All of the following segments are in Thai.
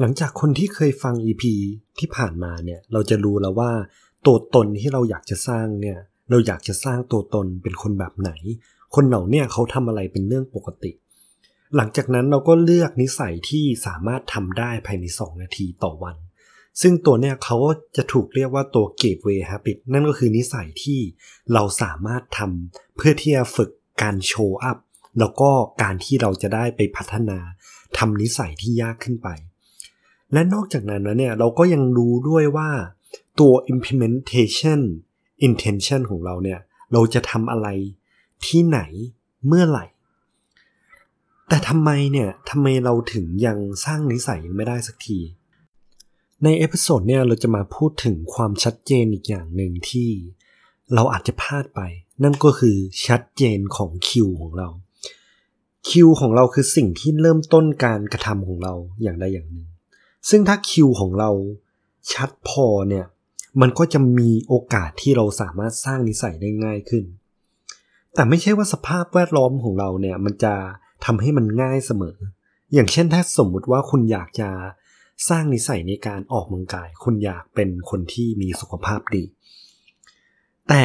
หลังจากคนที่เคยฟัง EP ที่ผ่านมาเนี่ย เราจะรู้แล้วว่า ตัวตนที่เราอยากจะสร้างเนี่ย เราอยากจะสร้างตัวตนเป็นคนแบบไหน คนเหล่าเนี่ยเขาทำอะไรเป็นเรื่องปกติ หลังจากนั้นเราก็เลือกนิสัยที่สามารถทำได้ภายใน 2 นาทีต่อวัน ซึ่งตัวเนี่ยเขาจะถูกเรียกว่าตัว gateway habit นั่นก็คือนิสัยที่เราสามารถทำเพื่อที่จะฝึกการโชว์อัพแล้วก็การที่เราจะได้ไปพัฒนาทำนิสัยที่ยากขึ้นไป และนอกจากนั้นแล้วเนี่ยเราก็ยังรู้ด้วยว่าตัว implementation intention ของเราเนี่ย เราจะทำอะไรที่ไหนเมื่อไหร่ แต่ทำไมเนี่ยทำไมเราถึงยังสร้างนิสัยยังไม่ได้สักที ใน episode เนี่ยเราจะมาพูดถึงความชัดเจนอีกอย่างหนึ่งที่เราอาจจะพลาดไป นั่นก็คือชัดเจนของคิวของเราคิวของเราคือสิ่งที่เริ่มต้นการกระทำของเราอย่างใดอย่างหนึ่ง ซึ่งถ้าคิวของเราชัดพอเนี่ย มันก็จะมีโอกาสที่เราสามารถสร้างนิสัยได้ง่ายขึ้น แต่ไม่ใช่ว่าสภาพแวดล้อมของเราเนี่ย มันจะทำให้มันง่ายเสมอ อย่างเช่นถ้าสมมุติว่าคุณอยากจะสร้างนิสัยในการออกกำลังกาย คุณอยากเป็นคนที่มีสุขภาพดี แต่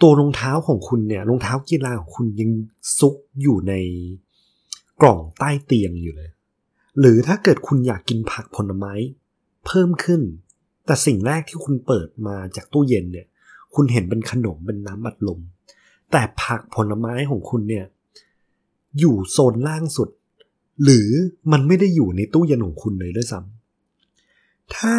ตัวรองเท้าของคุณเนี่ยรองเท้ากีฬาของคุณยังซุกอยู่ในกล่องใต้เตียงอยู่เลย หรือถ้าเกิดคุณอยากกินผักผลไม้ เพิ่มขึ้น แต่สิ่งแรกที่คุณเปิดมาจากตู้เย็นเนี่ย คุณเห็นเป็นขนมเป็นน้ำอัดลม แต่ผักผลไม้ของคุณเนี่ย อยู่โซนล่างสุด หรือมันไม่ได้อยู่ในตู้เย็นของคุณเลยด้วยซ้ำถ้า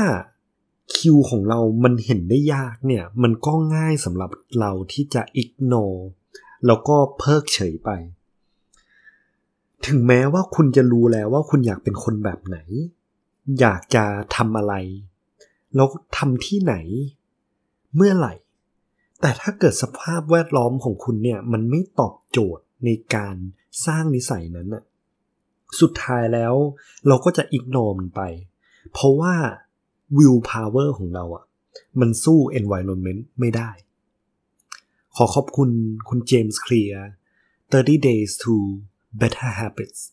คิวของเรามันเห็นได้ยากเนี่ย มันก็ง่ายสำหรับเราที่จะอิกโนแล้วก็เพิกเฉยไป ถึงแม้ว่าคุณจะรู้แล้วว่าคุณอยากเป็นคนแบบไหน อยากจะทำอะไร แล้วทำที่ไหน เมื่อไหร่ แต่ถ้าเกิดสภาพแวดล้อมของคุณเนี่ย มันไม่ตอบโจทย์ในการสร้างนิสัยนั้นอะสุดท้ายแล้วเราก็จะอิกโนมันไป เพราะว่าวิวพาวเวอร์ของเราอะ่ะมันสู้ environment ไม่ได้ ขอขอบคุณคุณเจมส์เคลียร์30 days to better habits